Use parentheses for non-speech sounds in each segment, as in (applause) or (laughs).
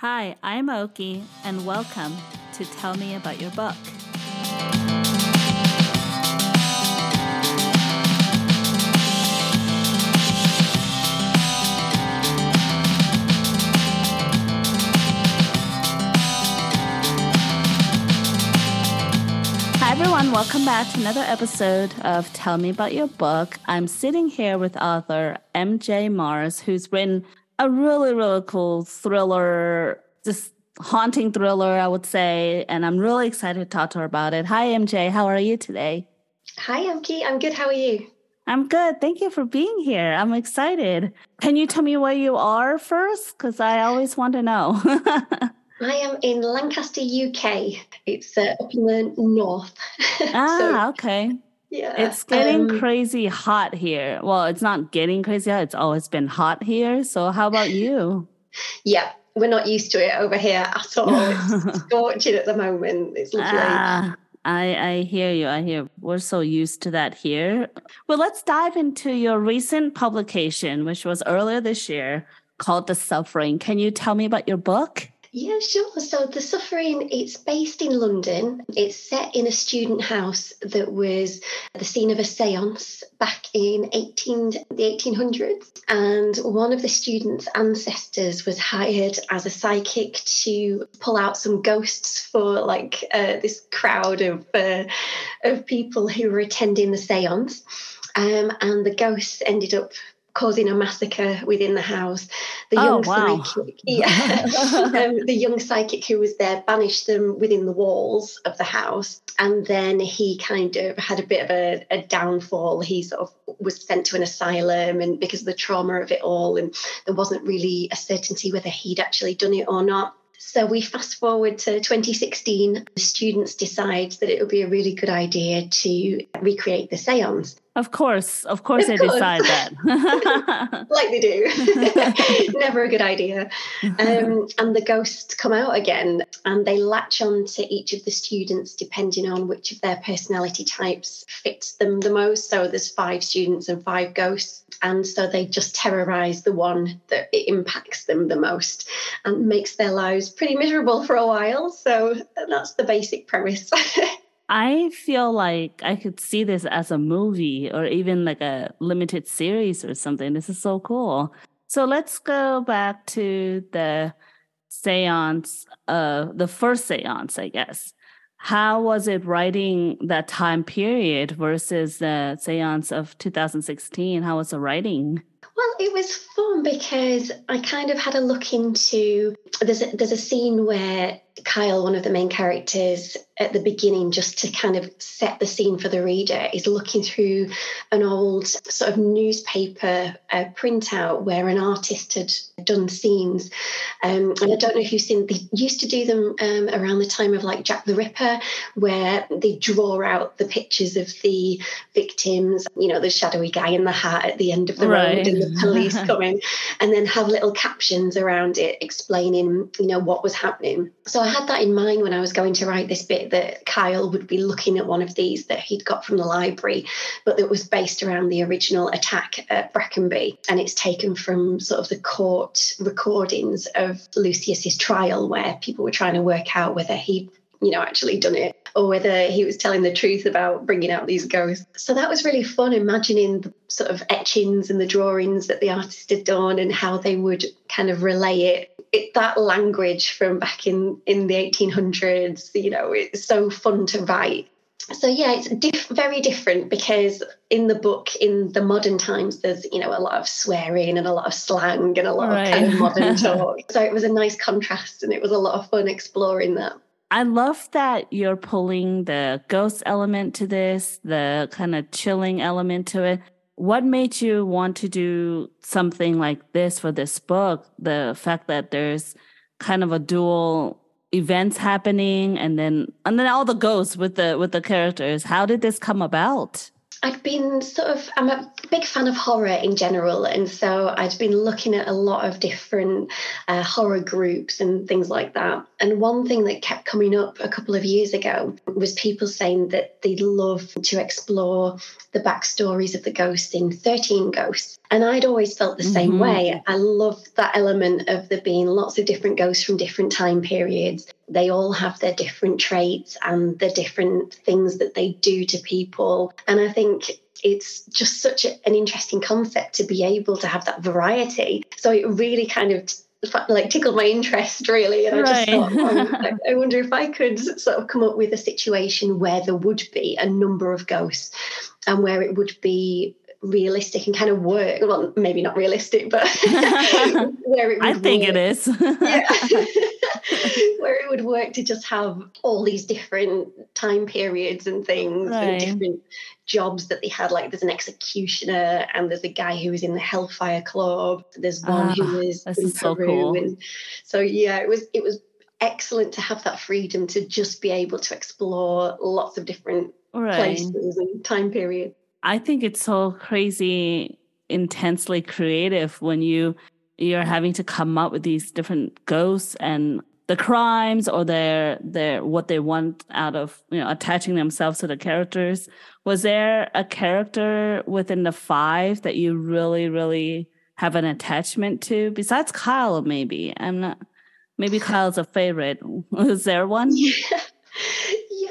Hi, I'm Oki, and welcome to Tell Me About Your Book. Hi, everyone. Welcome back to another episode of Tell Me About Your Book. I'm sitting here with author MJ Mars, who's written a really, really cool thriller, just haunting thriller, I would say. And I'm really excited to talk to her about it. Hi, MJ. How are you today? Hi, Amki. I'm good. How are you? I'm good. Thank you for being here. I'm excited. Can you tell me where you are first? Because I always want to know. (laughs) I am in Lancaster, UK. It's uh, up in the north. (laughs) ah, so, okay. Yeah. It's getting um, crazy hot here. Well, it's not getting crazy hot. It's always been hot here. So, how about you? (laughs) yeah, we're not used to it over here at all. It's (laughs) scorching at the moment. It's lovely. Ah, I, I hear you. I hear we're so used to that here. Well, let's dive into your recent publication, which was earlier this year called The Suffering. Can you tell me about your book? Yeah, sure. So the suffering, it's based in London. It's set in a student house that was the scene of a seance back in 18, the 1800s. And one of the students' ancestors was hired as a psychic to pull out some ghosts for like uh, this crowd of, uh, of people who were attending the seance. Um, and the ghosts ended up causing a massacre within the house. The oh, young wow. psychic, yeah, (laughs) (laughs) um, the young psychic who was there banished them within the walls of the house, and then he kind of had a bit of a, a downfall. He sort of was sent to an asylum, and because of the trauma of it all, and there wasn't really a certainty whether he'd actually done it or not. So we fast forward to 2016. The students decide that it would be a really good idea to recreate the seance. Of course, of (laughs) course, of they course. decide that. (laughs) like they do. (laughs) Never a good idea. Um, and the ghosts come out again and they latch on to each of the students depending on which of their personality types fits them the most. So there's five students and five ghosts. And so they just terrorize the one that it impacts them the most and makes their lives pretty miserable for a while. So that's the basic premise. I feel like I could see this as a movie or even like a limited series or something. This is so cool. So let's go back to the seance, uh, the first seance, I guess. How was it writing that time period versus the seance of 2016? How was the writing? Well, it was fun because I kind of had a look into there's a, there's a scene where Kyle, one of the main characters, at the beginning, just to kind of set the scene for the reader, is looking through an old sort of newspaper uh, printout where an artist had done scenes. Um, and I don't know if you've seen, they used to do them um, around the time of like Jack the Ripper, where they draw out the pictures of the victims, you know, the shadowy guy in the hat at the end of the right. road and the police (laughs) coming, and then have little captions around it explaining, you know, what was happening. So I had that in mind when I was going to write this bit that Kyle would be looking at one of these that he'd got from the library, but that was based around the original attack at Brackenby. And it's taken from sort of the court recordings of Lucius's trial where people were trying to work out whether he'd you know, actually done it or whether he was telling the truth about bringing out these ghosts. So that was really fun, imagining the sort of etchings and the drawings that the artist had done and how they would kind of relay it it, that language from back in in the 1800s you know it's so fun to write. So yeah it's diff- very different because in the book in the modern times there's you know a lot of swearing and a lot of slang and a lot right. of kind of modern (laughs) talk. So it was a nice contrast and it was a lot of fun exploring that. I love that you're pulling the ghost element to this, the kind of chilling element to it what made you want to do something like this for this book? The fact that there's kind of a dual events happening and then and then all the ghosts with the with the characters. How did this come about? I'd been sort of, I'm a big fan of horror in general. And so I'd been looking at a lot of different uh, horror groups and things like that. And one thing that kept coming up a couple of years ago was people saying that they'd love to explore the backstories of the ghosts in 13 Ghosts. And I'd always felt the mm-hmm. same way. I love that element of there being lots of different ghosts from different time periods. They all have their different traits and the different things that they do to people. And I think it's just such a, an interesting concept to be able to have that variety. So it really kind of like tickled my interest really and i just thought oh, (laughs) i wonder if i could sort of come up with a situation where there would be a number of ghosts and where it would be realistic and kind of work. Well, maybe not realistic, but (laughs) (laughs) where it I think work. it is. (laughs) where it would work to just have all these different time periods and things right. and different jobs that they had. Like there's an executioner and there's a guy who was in the Hellfire Club. There's one who ah, was in so Peru. Cool. And so yeah, it was it was excellent to have that freedom to just be able to explore lots of different right. places and time periods. I think it's so crazy intensely creative when you you're having to come up with these different ghosts and the crimes or their their what they want out of you know attaching themselves to the characters. Was there a character within the five that you really really have an attachment to besides kyle maybe? I'm not maybe kyle's a favorite. (laughs) Was there one? Yeah.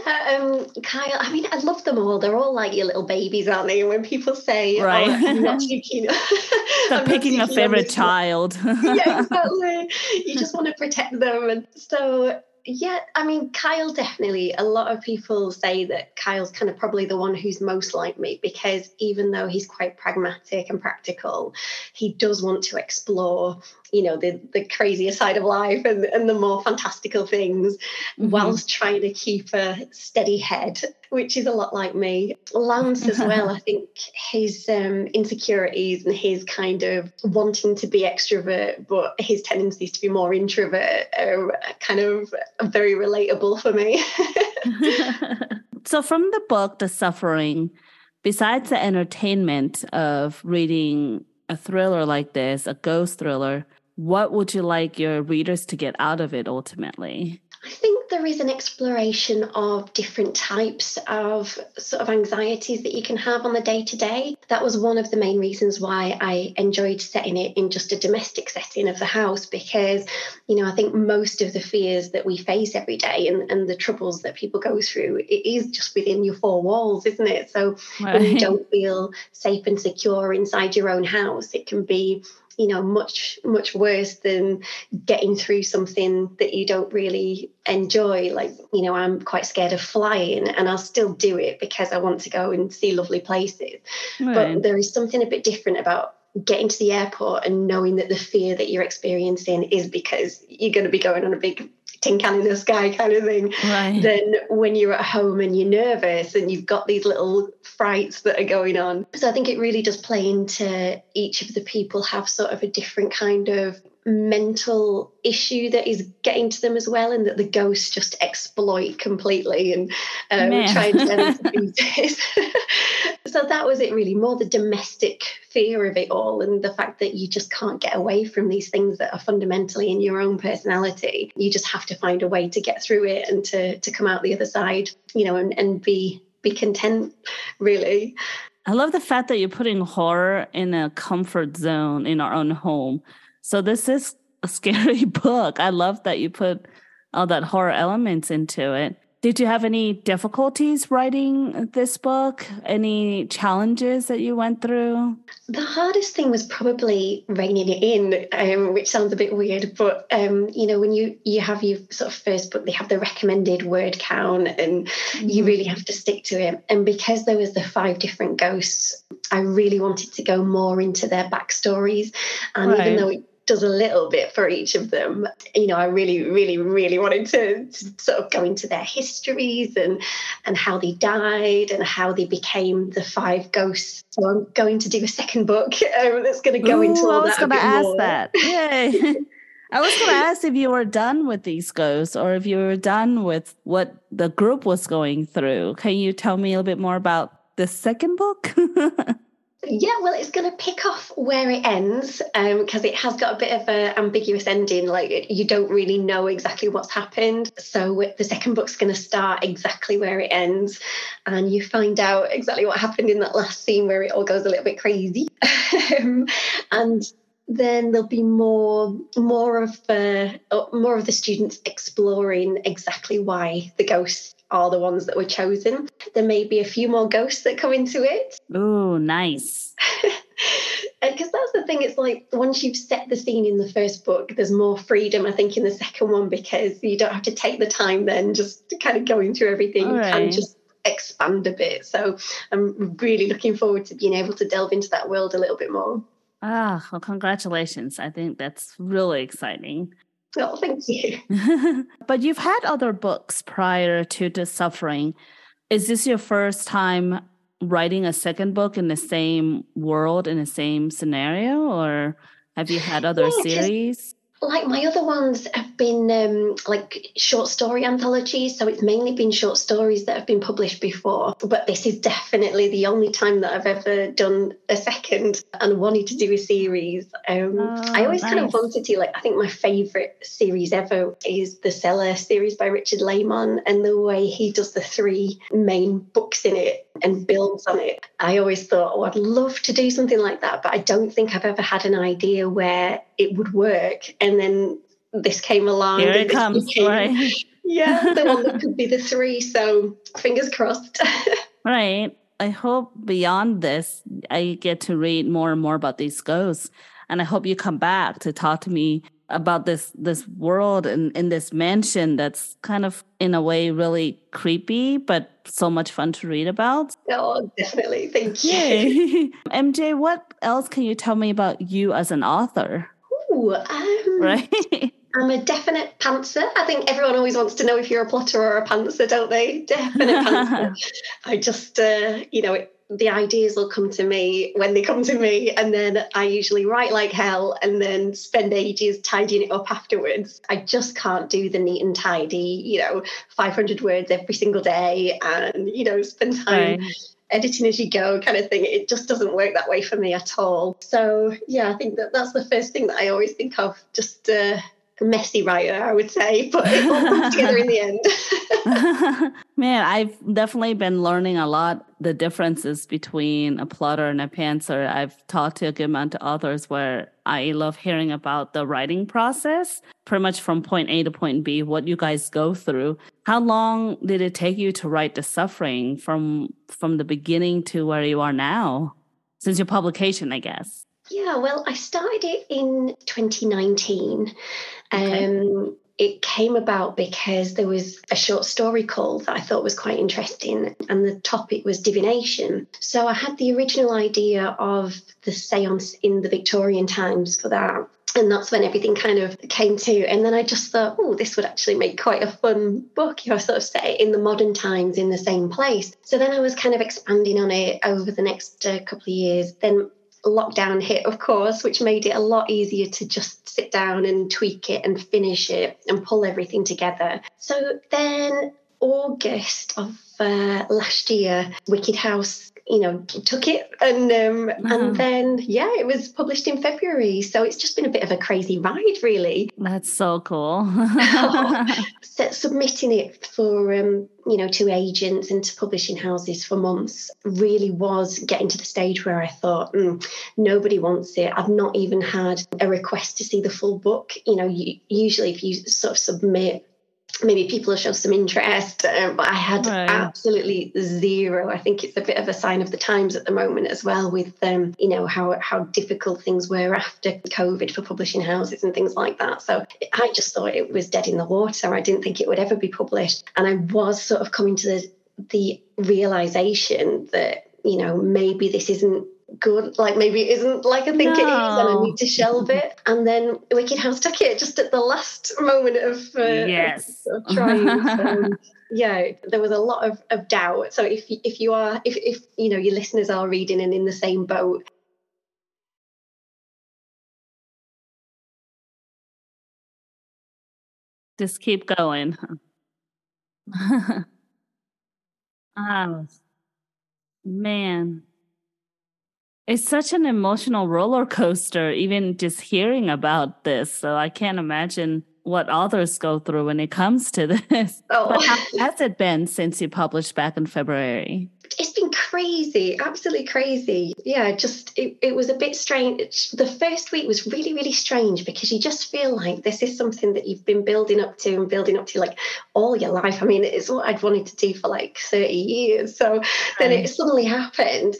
Um, Kyle. I mean, I love them all. They're all like your little babies, aren't they? And when people say, oh, "Right," oh, I'm not (laughs) (laughs) they're picking a favorite child. (laughs) yeah, exactly. You just want to protect them, and so yeah, I mean, Kyle definitely. A lot of people say that Kyle's kind of probably the one who's most like me because even though he's quite pragmatic and practical, he does want to explore, you know, the the crazier side of life and, and the more fantastical things, mm-hmm. whilst trying to keep a steady head which is a lot like me. Lance as (laughs) well, I think his um, insecurities and his kind of wanting to be extrovert, but his tendencies to be more introvert are kind of very relatable for me. (laughs) so, from the book, The Suffering, besides the entertainment of reading a thriller like this, a ghost thriller, what would you like your readers to get out of it ultimately? I think there is an exploration of different types of sort of anxieties that you can have on the day to day. That was one of the main reasons why I enjoyed setting it in just a domestic setting of the house because, you know, I think most of the fears that we face every day and, and the troubles that people go through, it is just within your four walls, isn't it? So right. when you don't feel safe and secure inside your own house, it can be you know much much worse than getting through something that you don't really enjoy like you know i'm quite scared of flying and i'll still do it because i want to go and see lovely places right. but there is something a bit different about getting to the airport and knowing that the fear that you're experiencing is because you're going to be going on a big tin can in the sky kind of thing right. than when you're at home and you're nervous and you've got these little frights that are going on. So I think it really does play into each of the people have sort of a different kind of mental issue that is getting to them as well, and that the ghosts just exploit completely and um, try and turn into pieces. so that was it really, more the domestic fear of it all, and the fact that you just can't get away from these things that are fundamentally in your own personality. You just have to find a way to get through it and to to come out the other side, you know, and, and be be content, really. I love the fact that you're putting horror in a comfort zone in our own home so this is a (laughs) scary book. I love that you put all that horror elements into it. Did you have any difficulties writing this book? Any challenges that you went through? The hardest thing was probably reining it in, um, which sounds a bit weird, but um, you know, when you you have your sort of first book, they have the recommended word count, and mm-hmm. you really have to stick to it. And because there was the five different ghosts, I really wanted to go more into their backstories, and right. even though it does a little bit for each of them. You know, I really, really, really wanted to, to, sort of go into their histories and and how they died and how they became the five ghosts. So I'm going to do a second book (laughs) um, that's going to go Ooh, into all that. I was going to ask more. that. Yay. (laughs) I was going to ask if you were done with these ghosts or if you were done with what the group was going through. Can you tell me a little bit more about the second book? (laughs) Yeah, well, it's going to pick off where it ends because um, it has got a bit of an ambiguous ending. Like you don't really know exactly what's happened. So the second book's going to start exactly where it ends, and you find out exactly what happened in that last scene where it all goes a little bit crazy. (laughs) um, and then there'll be more more of the uh, more of the students exploring exactly why the ghosts are the ones that were chosen. There may be a few more ghosts that come into it. (laughs) Oh, nice. Because that's the thing, it's like once you've set the scene in the first book, there's more freedom, I think, in the second one because you don't have to take the time then just kind of going through everything. Right. You can just expand a bit. So I'm really looking forward to being able to delve into that world a little bit more. Ah, well, congratulations. I think that's really exciting. Oh, thank you. (laughs) but you've had other books prior to The Suffering. Is this your first time writing a second book in the same world, in the same scenario, or have you had other yeah, series? Like my other ones have been um, like short story anthologies so it's mainly been short stories that have been published before but this is definitely the only time that i've ever done a second and wanted to do a series um, oh, i always nice. kind of wanted to like i think my favorite series ever is the cellar series by richard laymon and the way he does the three main books in it and builds on it i always thought oh i'd love to do something like that but i don't think i've ever had an idea where it would work. And then this came along. Here it comes, became, right? (laughs) Yeah, the one that could be the three. So fingers crossed. (laughs) right. I hope beyond this, I get to read more and more about these ghosts. And I hope you come back to talk to me about this this world and in this mansion that's kind of in a way really creepy but so much fun to read about oh definitely thank you (laughs) mj what else can you tell me about you as an author Ooh, um, right (laughs) I'm a definite pantser. I think everyone always wants to know if you're a plotter or a pantser, don't they? Definite pantser. (laughs) I just, uh, you know, it, the ideas will come to me when they come to me and then i usually write like hell and then spend ages tidying it up afterwards. I just can't do the neat and tidy you know 500 words every single day and you know spend time right. editing as you go kind of thing. It just doesn't work that way for me at all. So yeah i think that that's the first thing that i always think of just uh, messy writer, I would say, (laughs) but it all comes together in the end. (laughs) Man, I've definitely been learning a lot the differences between a plotter and a pantser. I've talked to a good amount of authors where I love hearing about the writing process, pretty much from point A to point B, what you guys go through. How long did it take you to write the suffering from from the beginning to where you are now? Since your publication, I guess. Yeah, well, I started it in 2019. Okay. Um, it came about because there was a short story call that I thought was quite interesting, and the topic was divination. So I had the original idea of the seance in the Victorian times for that. And that's when everything kind of came to. And then I just thought, oh, this would actually make quite a fun book if I sort of set in the modern times in the same place. So then I was kind of expanding on it over the next uh, couple of years. Then lockdown hit, of course, which made it a lot easier to just sit down and tweak it and finish it and pull everything together. So then, August of uh, last year, Wicked House you know took it and um, and uh-huh. then yeah it was published in february. So it's just been a bit of a crazy ride really. That's so cool. (laughs) So submitting it for um, you know to agents and to publishing houses for months really was getting to the stage where i thought mm, nobody wants it. I've not even had a request to see the full book. You know you, usually if you sort of submit maybe people show some interest, um, but I had right. absolutely zero. I think it's a bit of a sign of the times at the moment as well, with um, you know how how difficult things were after COVID for publishing houses and things like that. So I just thought it was dead in the water. I didn't think it would ever be published, and I was sort of coming to the the realization that you know maybe this isn't good, like maybe it isn't like I think no. it is, and I need to shelve it. And then Wicked House took it just at the last moment of, uh, yes. of, of trying. so, (laughs) yeah, there was a lot of, of doubt. So if if you are if if you know your listeners are reading and in the same boat, just keep going. oh (laughs) man It's such an emotional roller coaster, even just hearing about this. So I can't imagine what authors go through when it comes to (laughs) this. Oh. But how has it been since you published back in February? It's been crazy, absolutely crazy. Yeah, just it, it was a bit strange. The first week was really, really strange because you just feel like this is something that you've been building up to and building up to like all your life. I mean, it's what I'd wanted to do for like 30 years. So then it suddenly happened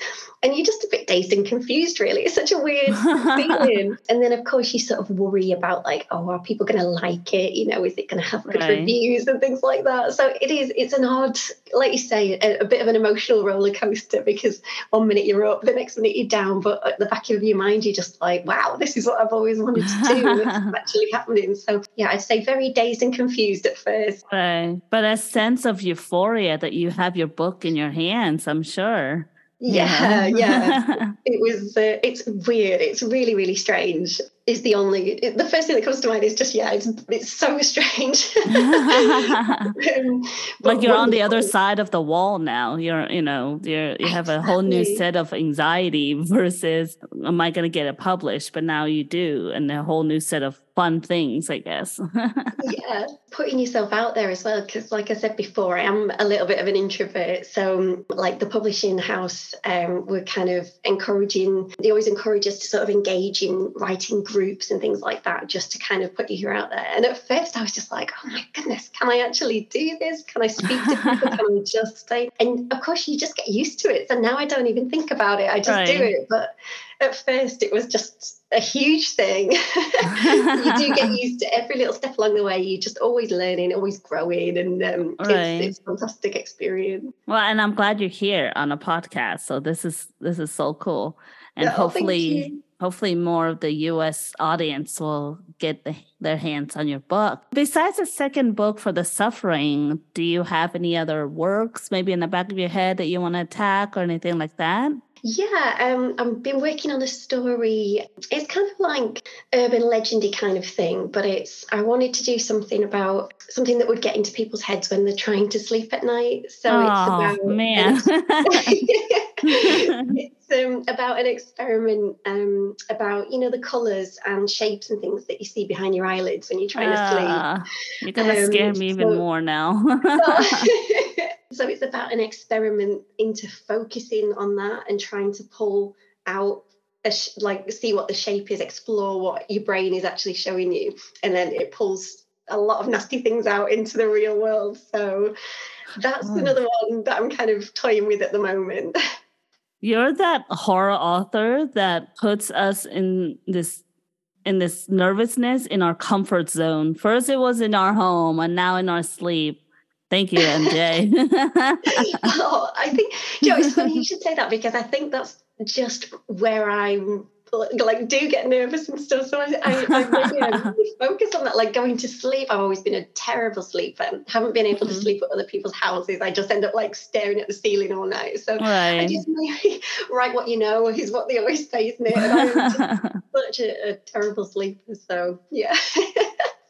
and you're just a bit dazed and confused really. It's such a weird (laughs) feeling. And then of course you sort of worry about like oh are people going to like it? You know is it going to have good right. reviews and things like that? So it is it's an odd like you say a, a, bit of an emotional roller coaster because one minute you're up the next minute you're down but at the back of your mind you're just like wow this is what i've always wanted to do. It's (laughs) actually happening. So yeah i'd say very dazed and confused at first. Right. But a sense of euphoria that you have your book in your hands i'm sure yeah, (laughs) yeah. it was. Uh, it's weird. It's really, really strange. Is the only the first thing that comes to mind is just yeah, it's it's so (laughs) strange. (laughs) um, like you're on the other side of the wall now. You're you know you're you have a whole new set of anxiety versus am I going to get it published? But now you do, and a whole new set of fun things, I guess. (laughs) yeah, putting yourself out there as well. Because, like I said before, I am a little bit of an introvert. So, like the publishing house, um, we're kind of encouraging, they always encourage us to sort of engage in writing groups and things like that, just to kind of put you out there. And at first, I was just like, oh my goodness, can I actually do this? Can I speak to people? can I just stay? And of course, you just get used to it. So now I don't even think about it, I just right. do it. But at first it was just a huge thing. (laughs) you do get (laughs) used to every little step along the way. You're just always learning, always growing, and um, right. it's, it's, a fantastic experience. Well, and I'm glad you're here on a podcast. So this is this is so cool, and oh, hopefully. Hopefully, more of the US audience will get the, their hands on your book. Besides the second book for the suffering, do you have any other works maybe in the back of your head that you want to attack or anything like that? Yeah, um, I've been working on a story. It's kind of like urban legendy kind of thing, but it's I wanted to do something about something that would get into people's heads when they're trying to sleep at night. So oh, it's about man. (laughs) (laughs) it's um, about an experiment um, about you know the colours and shapes and things that you see behind your eyelids when you're trying uh, to sleep. Ah, you're gonna scare me so, even more now. (laughs) So it's about an experiment into focusing on that and trying to pull out sh- like see what the shape is, explore what your brain is actually showing you, and then it pulls a lot of nasty things out into the real world. So that's oh. another one that I'm kind of toying with at the moment. (laughs) You're that horror author that puts us in this in this nervousness in our comfort zone. First it was in our home and now in our sleep. Thank you, MJ. (laughs) (laughs) oh, I think, Joe, it's funny you should say that because I think that's just where I'm like do get nervous and stuff. So I, I, I (laughs) really, focus on that. Like going to sleep, I've always been a terrible sleeper. I haven't been able mm-hmm. to sleep at other people's houses. I just end up like staring at the ceiling all night. So right. I just write what you know is what they always say, isn't it? And I'm such a, a terrible sleeper. So yeah.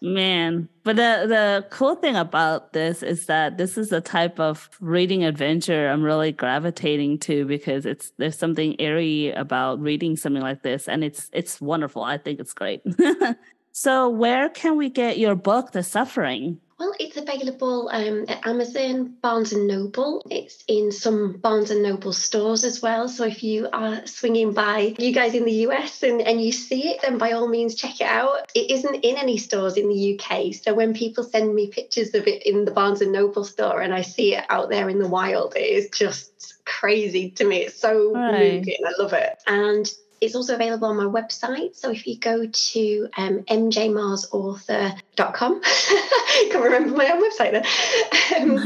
Man, but the the cool thing about this is that this is the type of reading adventure I'm really gravitating to because it's there's something airy about reading something like this, and it's it's wonderful. I think it's great. (laughs) so, where can we get your book, The Suffering? Well, it's available um, at Amazon, Barnes and Noble. It's in some Barnes and Noble stores as well. So if you are swinging by, you guys in the US, and, and you see it, then by all means check it out. It isn't in any stores in the UK. So when people send me pictures of it in the Barnes and Noble store and I see it out there in the wild, it is just crazy to me. It's so right. moving. I love it. And it's also available on my website. So if you go to um, mjmarsauthor.com, (laughs) I can't remember my own website there. Um,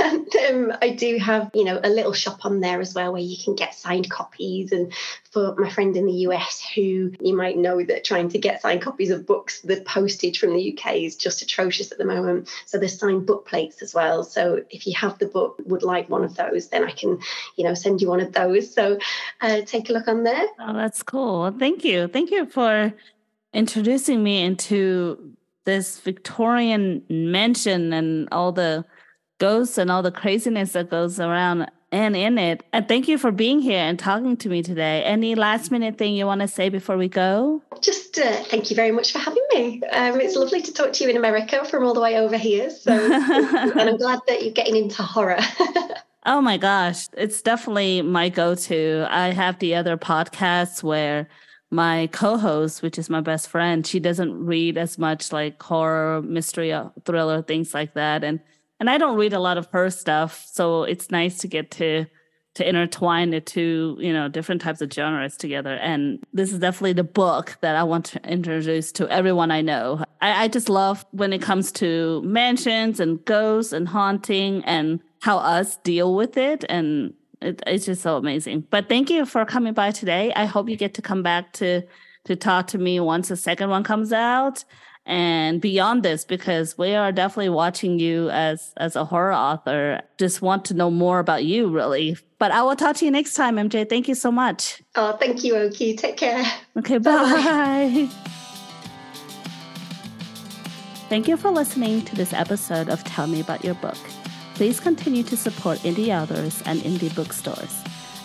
and (laughs) (laughs) um, I do have, you know, a little shop on there as well where you can get signed copies. And for my friend in the US who you might know that trying to get signed copies of books, the postage from the UK is just atrocious at the moment. So there's signed book plates as well. So if you have the book, would like one of those, then I can, you know, send you one of those. So uh, take a look on there. Oh, that's cool. Thank you. Thank you for introducing me into this Victorian mansion and all the ghosts and all the craziness that goes around. and in it. And thank you for being here and talking to me today. Any last minute thing you want to say before we go? Just uh, thank you very much for having me. Um, it's lovely to talk to you in America from all the way over here. So, (laughs) and I'm glad that you're getting into horror. (laughs) oh my gosh, it's definitely my go to. I have the other podcasts where my co-host which is my best friend she doesn't read as much like horror mystery uh, thriller things like that and and I don't read a lot of her stuff, so it's nice to get to to intertwine the two, you know, different types of genres together. And this is definitely the book that I want to introduce to everyone I know. I, I just love when it comes to mansions and ghosts and haunting and how us deal with it. And it, it's just so amazing. But thank you for coming by today. I hope you get to come back to to talk to me once the second one comes out and beyond this because we are definitely watching you as as a horror author just want to know more about you really but i will talk to you next time mj thank you so much oh thank you oki take care okay bye, bye. thank you for listening to this episode of tell me about your book please continue to support indie authors and indie bookstores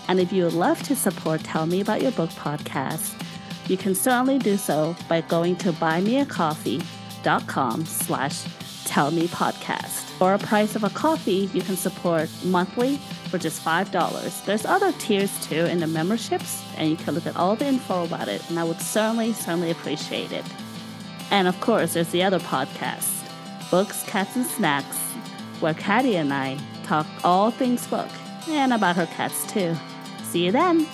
and if you would love to support tell me about your book podcast you can certainly do so by going to buymeacoffee.com slash tellmepodcast. For a price of a coffee, you can support monthly for just $5. There's other tiers too in the memberships, and you can look at all the info about it, and I would certainly, certainly appreciate it. And of course, there's the other podcast, Books, Cats, and Snacks, where Caddy and I talk all things book and about her cats too. See you then!